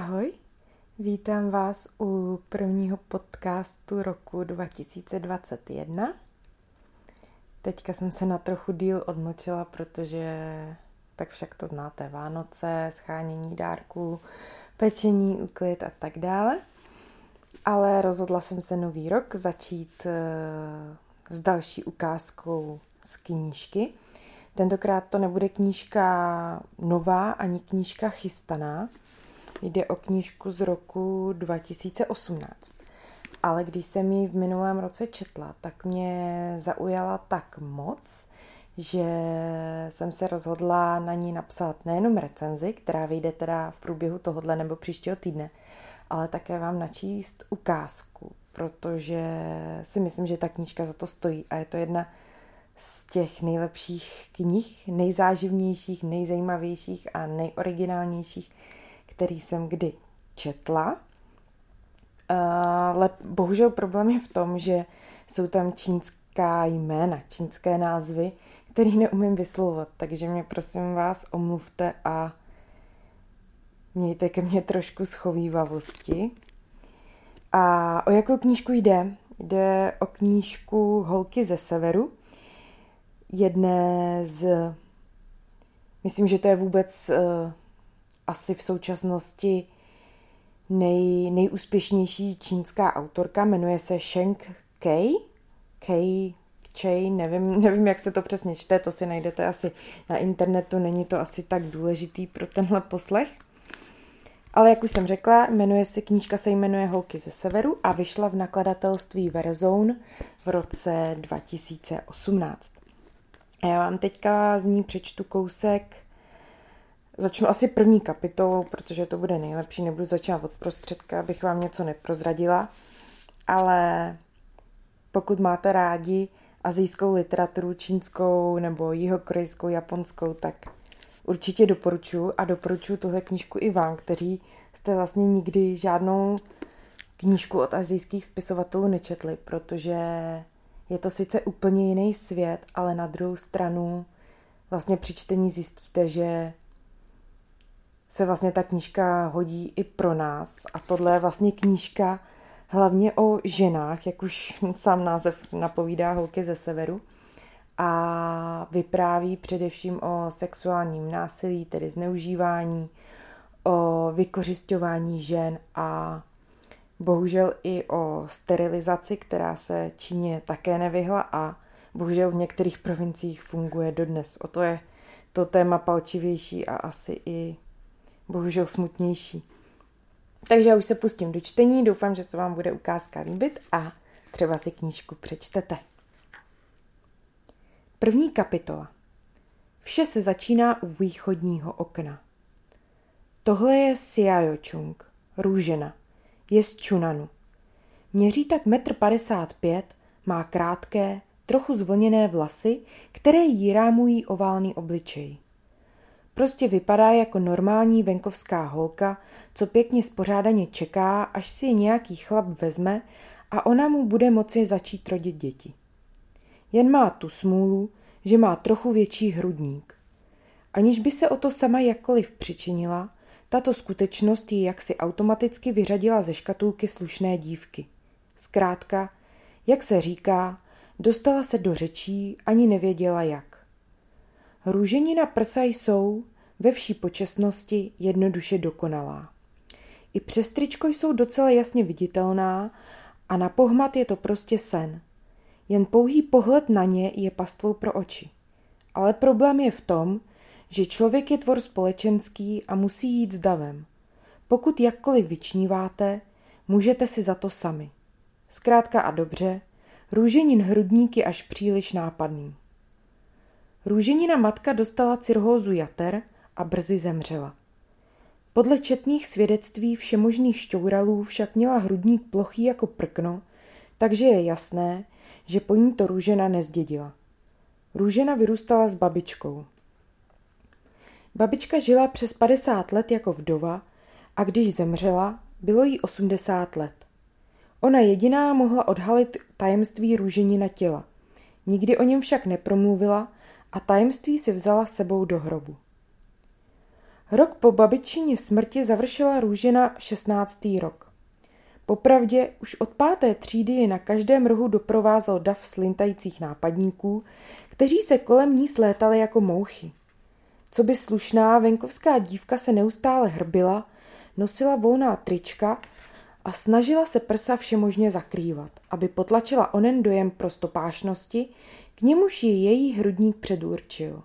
Ahoj, vítám vás u prvního podcastu roku 2021. Teďka jsem se na trochu díl odmlčela, protože tak však to znáte, Vánoce, schánění dárků, pečení, uklid a tak dále. Ale rozhodla jsem se nový rok začít eh, s další ukázkou z knížky. Tentokrát to nebude knížka nová ani knížka chystaná, Jde o knížku z roku 2018. Ale když jsem ji v minulém roce četla, tak mě zaujala tak moc, že jsem se rozhodla na ní napsat nejenom recenzi, která vyjde teda v průběhu tohohle nebo příštího týdne, ale také vám načíst ukázku, protože si myslím, že ta knížka za to stojí a je to jedna z těch nejlepších knih, nejzáživnějších, nejzajímavějších a nejoriginálnějších, který jsem kdy četla. Ale bohužel problém je v tom, že jsou tam čínská jména, čínské názvy, který neumím vyslovovat, takže mě prosím vás omluvte a mějte ke mně trošku schovývavosti. A o jakou knížku jde? Jde o knížku Holky ze severu, jedné z, myslím, že to je vůbec uh, asi v současnosti nej, nejúspěšnější čínská autorka, jmenuje se Sheng Kei, Kei Chey, nevím, nevím, jak se to přesně čte, to si najdete asi na internetu, není to asi tak důležitý pro tenhle poslech. Ale jak už jsem řekla, jmenuje se, knížka se jmenuje Holky ze severu a vyšla v nakladatelství Verzone v roce 2018. A já vám teďka z ní přečtu kousek Začnu asi první kapitolou, protože to bude nejlepší, nebudu začínat od prostředka, abych vám něco neprozradila, ale pokud máte rádi azijskou literaturu, čínskou nebo jihokorejskou, japonskou, tak určitě doporučuji a doporučuji tuhle knížku i vám, kteří jste vlastně nikdy žádnou knížku od azijských spisovatelů nečetli, protože je to sice úplně jiný svět, ale na druhou stranu vlastně při čtení zjistíte, že se vlastně ta knížka hodí i pro nás. A tohle je vlastně knížka hlavně o ženách, jak už sám název napovídá holky ze severu. A vypráví především o sexuálním násilí, tedy zneužívání, o vykořišťování žen a bohužel i o sterilizaci, která se Číně také nevyhla a bohužel v některých provinciích funguje dodnes. O to je to téma palčivější a asi i bohužel smutnější. Takže já už se pustím do čtení, doufám, že se vám bude ukázka líbit a třeba si knížku přečtete. První kapitola. Vše se začíná u východního okna. Tohle je Siajočung, růžena. Je z Čunanu. Měří tak 1,55 m, má krátké, trochu zvlněné vlasy, které jí rámují oválný obličej. Prostě vypadá jako normální venkovská holka, co pěkně spořádaně čeká, až si je nějaký chlap vezme a ona mu bude moci začít rodit děti. Jen má tu smůlu, že má trochu větší hrudník. Aniž by se o to sama jakkoliv přičinila, tato skutečnost ji jaksi automaticky vyřadila ze škatulky slušné dívky. Zkrátka, jak se říká, dostala se do řečí, ani nevěděla jak. Růženina prsa jsou, ve vší počestnosti, jednoduše dokonalá. I přes tričko jsou docela jasně viditelná a na pohmat je to prostě sen. Jen pouhý pohled na ně je pastvou pro oči. Ale problém je v tom, že člověk je tvor společenský a musí jít s davem. Pokud jakkoliv vyčníváte, můžete si za to sami. Zkrátka a dobře, růženin hrudník je až příliš nápadný. Růženina matka dostala cirhózu jater a brzy zemřela. Podle četných svědectví všemožných šťouralů však měla hrudník plochý jako prkno, takže je jasné, že po ní to Růžena nezdědila. Růžena vyrůstala s babičkou. Babička žila přes 50 let jako vdova a když zemřela, bylo jí 80 let. Ona jediná mohla odhalit tajemství růženina těla. Nikdy o něm však nepromluvila a tajemství si vzala sebou do hrobu. Rok po babičině smrti završila Růžena 16. rok. Popravdě už od páté třídy je na každém rohu doprovázel dav slintajících nápadníků, kteří se kolem ní slétali jako mouchy. Co by slušná venkovská dívka se neustále hrbila, nosila volná trička a snažila se prsa všemožně zakrývat, aby potlačila onen dojem prostopášnosti, k němuž ji její hrudník předurčil.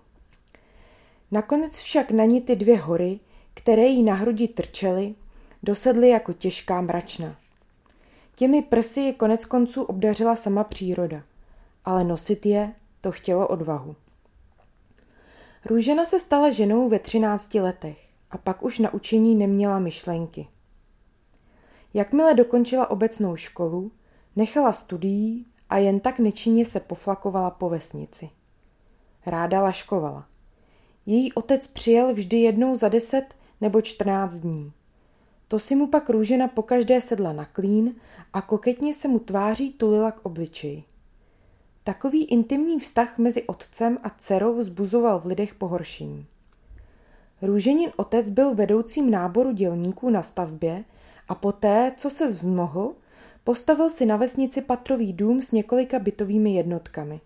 Nakonec však na ní ty dvě hory, které jí na hrudi trčely, dosedly jako těžká mračna. Těmi prsy je konec konců obdařila sama příroda, ale nosit je to chtělo odvahu. Růžena se stala ženou ve třinácti letech a pak už na učení neměla myšlenky. Jakmile dokončila obecnou školu, nechala studií a jen tak nečinně se poflakovala po vesnici. Ráda laškovala. Její otec přijel vždy jednou za deset nebo čtrnáct dní. To si mu pak růžena pokaždé sedla na klín a koketně se mu tváří tulila k obličeji. Takový intimní vztah mezi otcem a dcerou vzbuzoval v lidech pohoršení. Růženin otec byl vedoucím náboru dělníků na stavbě a poté, co se vzmohl, postavil si na vesnici patrový dům s několika bytovými jednotkami.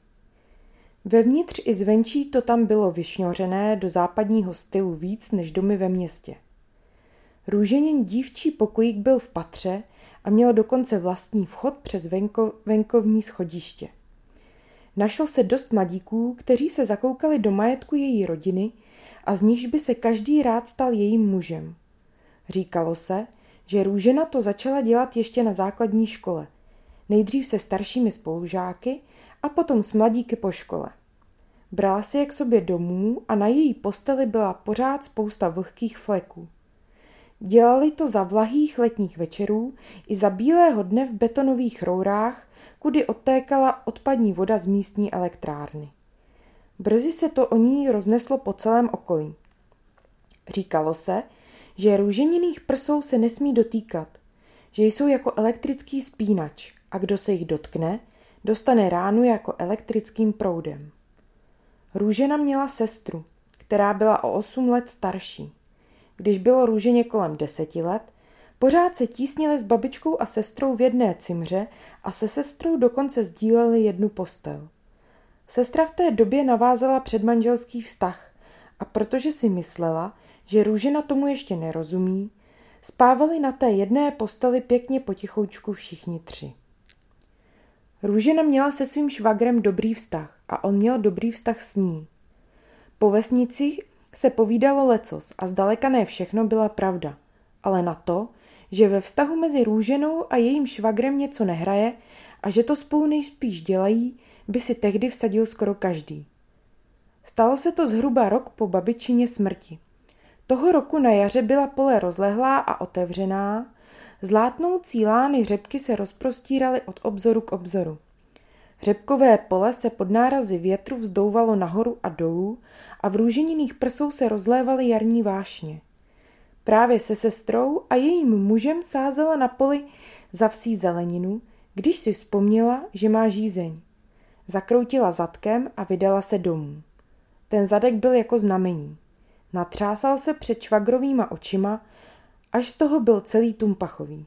Vevnitř i zvenčí to tam bylo vyšňořené do západního stylu víc než domy ve městě. Růženin dívčí pokojík byl v patře a měl dokonce vlastní vchod přes venko, venkovní schodiště. Našlo se dost mladíků, kteří se zakoukali do majetku její rodiny a z nichž by se každý rád stal jejím mužem. Říkalo se, že Růžena to začala dělat ještě na základní škole, nejdřív se staršími spolužáky a potom s mladíky po škole. Brala si je k sobě domů a na její posteli byla pořád spousta vlhkých fleků. Dělali to za vlahých letních večerů i za bílého dne v betonových rourách, kudy odtékala odpadní voda z místní elektrárny. Brzy se to o ní rozneslo po celém okolí. Říkalo se, že růženiných prsou se nesmí dotýkat, že jsou jako elektrický spínač a kdo se jich dotkne, dostane ránu jako elektrickým proudem. Růžena měla sestru, která byla o 8 let starší. Když bylo Růženě kolem deseti let, pořád se tísnili s babičkou a sestrou v jedné cimře a se sestrou dokonce sdíleli jednu postel. Sestra v té době navázala předmanželský vztah a protože si myslela, že Růžena tomu ještě nerozumí, spávali na té jedné posteli pěkně potichoučku všichni tři. Růžena měla se svým švagrem dobrý vztah a on měl dobrý vztah s ní. Po vesnici se povídalo lecos a zdaleka ne všechno byla pravda, ale na to, že ve vztahu mezi Růženou a jejím švagrem něco nehraje a že to spolu nejspíš dělají, by si tehdy vsadil skoro každý. Stalo se to zhruba rok po babičině smrti. Toho roku na jaře byla pole rozlehlá a otevřená, zlátnoucí lány řepky se rozprostíraly od obzoru k obzoru. Řepkové pole se pod nárazy větru vzdouvalo nahoru a dolů a v růženiných prsou se rozlévaly jarní vášně. Právě se sestrou a jejím mužem sázela na poli za vsí zeleninu, když si vzpomněla, že má žízeň. Zakroutila zadkem a vydala se domů. Ten zadek byl jako znamení. Natřásal se před čvagrovýma očima, až z toho byl celý tumpachový.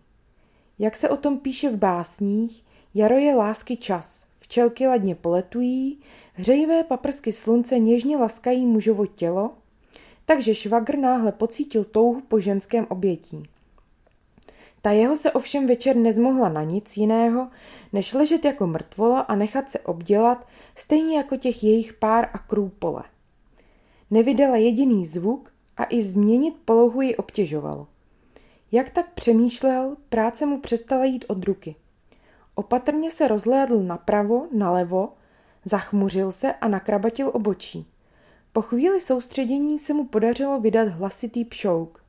Jak se o tom píše v básních, jaro je lásky čas, včelky ladně poletují, hřejivé paprsky slunce něžně laskají mužovo tělo, takže švagr náhle pocítil touhu po ženském obětí. Ta jeho se ovšem večer nezmohla na nic jiného, než ležet jako mrtvola a nechat se obdělat, stejně jako těch jejich pár akrů pole. Nevydala jediný zvuk a i změnit polohu ji obtěžovalo. Jak tak přemýšlel, práce mu přestala jít od ruky. Opatrně se rozhlédl napravo, nalevo, zachmuřil se a nakrabatil obočí. Po chvíli soustředění se mu podařilo vydat hlasitý pšouk.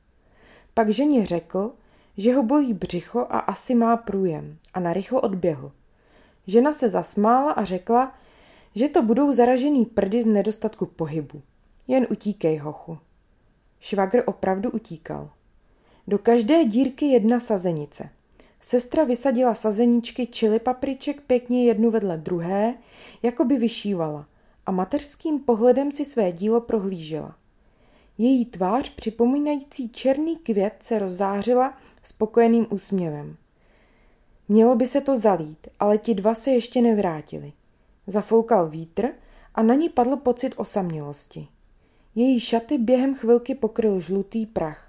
Pak ženě řekl, že ho bolí břicho a asi má průjem a narychlo odběhl. Žena se zasmála a řekla, že to budou zaražený prdy z nedostatku pohybu. Jen utíkej, hochu. Švagr opravdu utíkal. Do každé dírky jedna sazenice. Sestra vysadila sazeničky čili papriček pěkně jednu vedle druhé, jako by vyšívala a mateřským pohledem si své dílo prohlížela. Její tvář, připomínající černý květ, se rozzářila spokojeným úsměvem. Mělo by se to zalít, ale ti dva se ještě nevrátili. Zafoukal vítr a na ní padl pocit osamělosti. Její šaty během chvilky pokryl žlutý prach.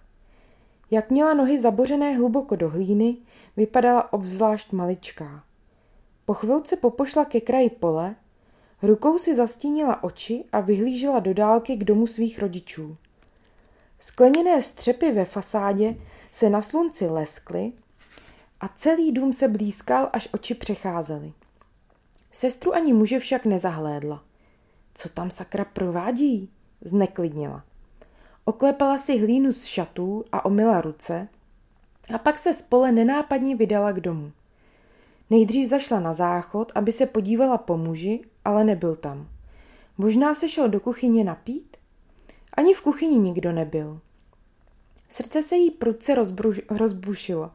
Jak měla nohy zabořené hluboko do hlíny, vypadala obzvlášť maličká. Po chvilce popošla ke kraji pole, rukou si zastínila oči a vyhlížela do dálky k domu svých rodičů. Skleněné střepy ve fasádě se na slunci leskly a celý dům se blízkal, až oči přecházely. Sestru ani muže však nezahlédla. Co tam sakra provádí? Zneklidnila. Oklepala si hlínu z šatů a omila ruce a pak se spole nenápadně vydala k domu. Nejdřív zašla na záchod, aby se podívala po muži, ale nebyl tam. Možná se šel do kuchyně napít? Ani v kuchyni nikdo nebyl. Srdce se jí prudce rozbušilo.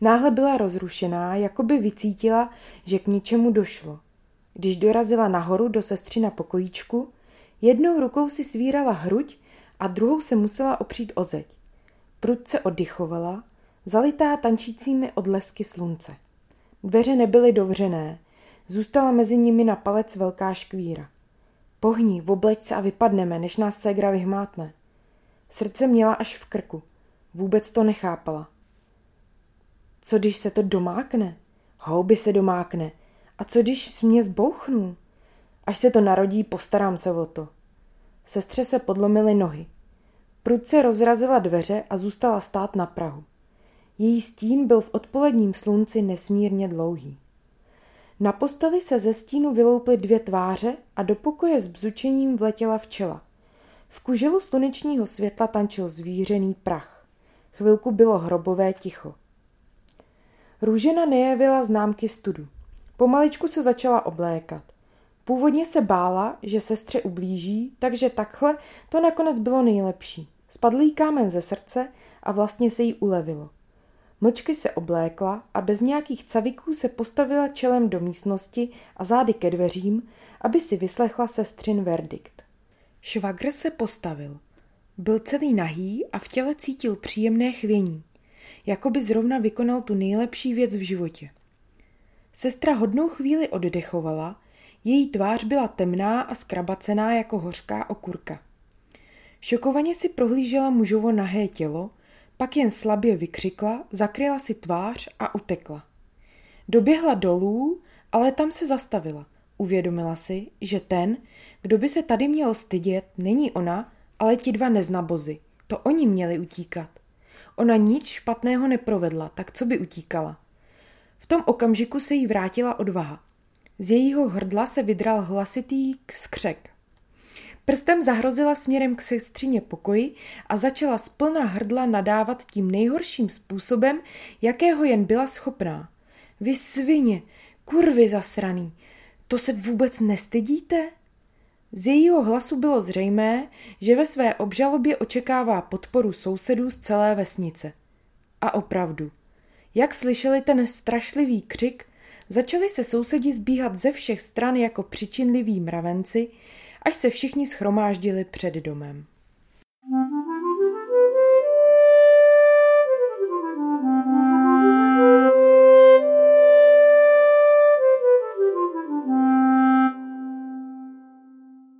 Náhle byla rozrušená, jako by vycítila, že k něčemu došlo. Když dorazila nahoru do sestřina pokojíčku, jednou rukou si svírala hruď a druhou se musela opřít o zeď. Prudce oddychovala, zalitá tančícími odlesky slunce. Dveře nebyly dovřené, zůstala mezi nimi na palec velká škvíra. Pohni, obleď se a vypadneme, než nás ségra vyhmátne. Srdce měla až v krku. Vůbec to nechápala. Co když se to domákne? Houby se domákne. A co když mě zbouchnu? Až se to narodí, postarám se o to. Sestře se podlomily nohy. Prudce rozrazila dveře a zůstala stát na Prahu. Její stín byl v odpoledním slunci nesmírně dlouhý. Na posteli se ze stínu vylouply dvě tváře a do pokoje s bzučením vletěla včela. V kuželu slunečního světla tančil zvířený prach. Chvilku bylo hrobové ticho. Růžena nejevila známky studu. Pomaličku se začala oblékat. Původně se bála, že sestře ublíží, takže takhle to nakonec bylo nejlepší. Spadl jí kámen ze srdce a vlastně se jí ulevilo. Mlčky se oblékla a bez nějakých caviků se postavila čelem do místnosti a zády ke dveřím, aby si vyslechla sestřin verdikt. Švagr se postavil. Byl celý nahý a v těle cítil příjemné chvění, jako by zrovna vykonal tu nejlepší věc v životě. Sestra hodnou chvíli oddechovala, její tvář byla temná a skrabacená jako hořká okurka. Šokovaně si prohlížela mužovo nahé tělo, pak jen slabě vykřikla, zakryla si tvář a utekla. Doběhla dolů, ale tam se zastavila. Uvědomila si, že ten, kdo by se tady měl stydět, není ona, ale ti dva neznabozy. To oni měli utíkat. Ona nic špatného neprovedla, tak co by utíkala? V tom okamžiku se jí vrátila odvaha. Z jejího hrdla se vydral hlasitý skřek. Prstem zahrozila směrem k sestřině pokoji a začala splna hrdla nadávat tím nejhorším způsobem, jakého jen byla schopná. Vy svině, kurvy zasraný, to se vůbec nestydíte? Z jejího hlasu bylo zřejmé, že ve své obžalobě očekává podporu sousedů z celé vesnice. A opravdu, jak slyšeli ten strašlivý křik, začali se sousedi zbíhat ze všech stran jako přičinliví mravenci, až se všichni schromáždili před domem.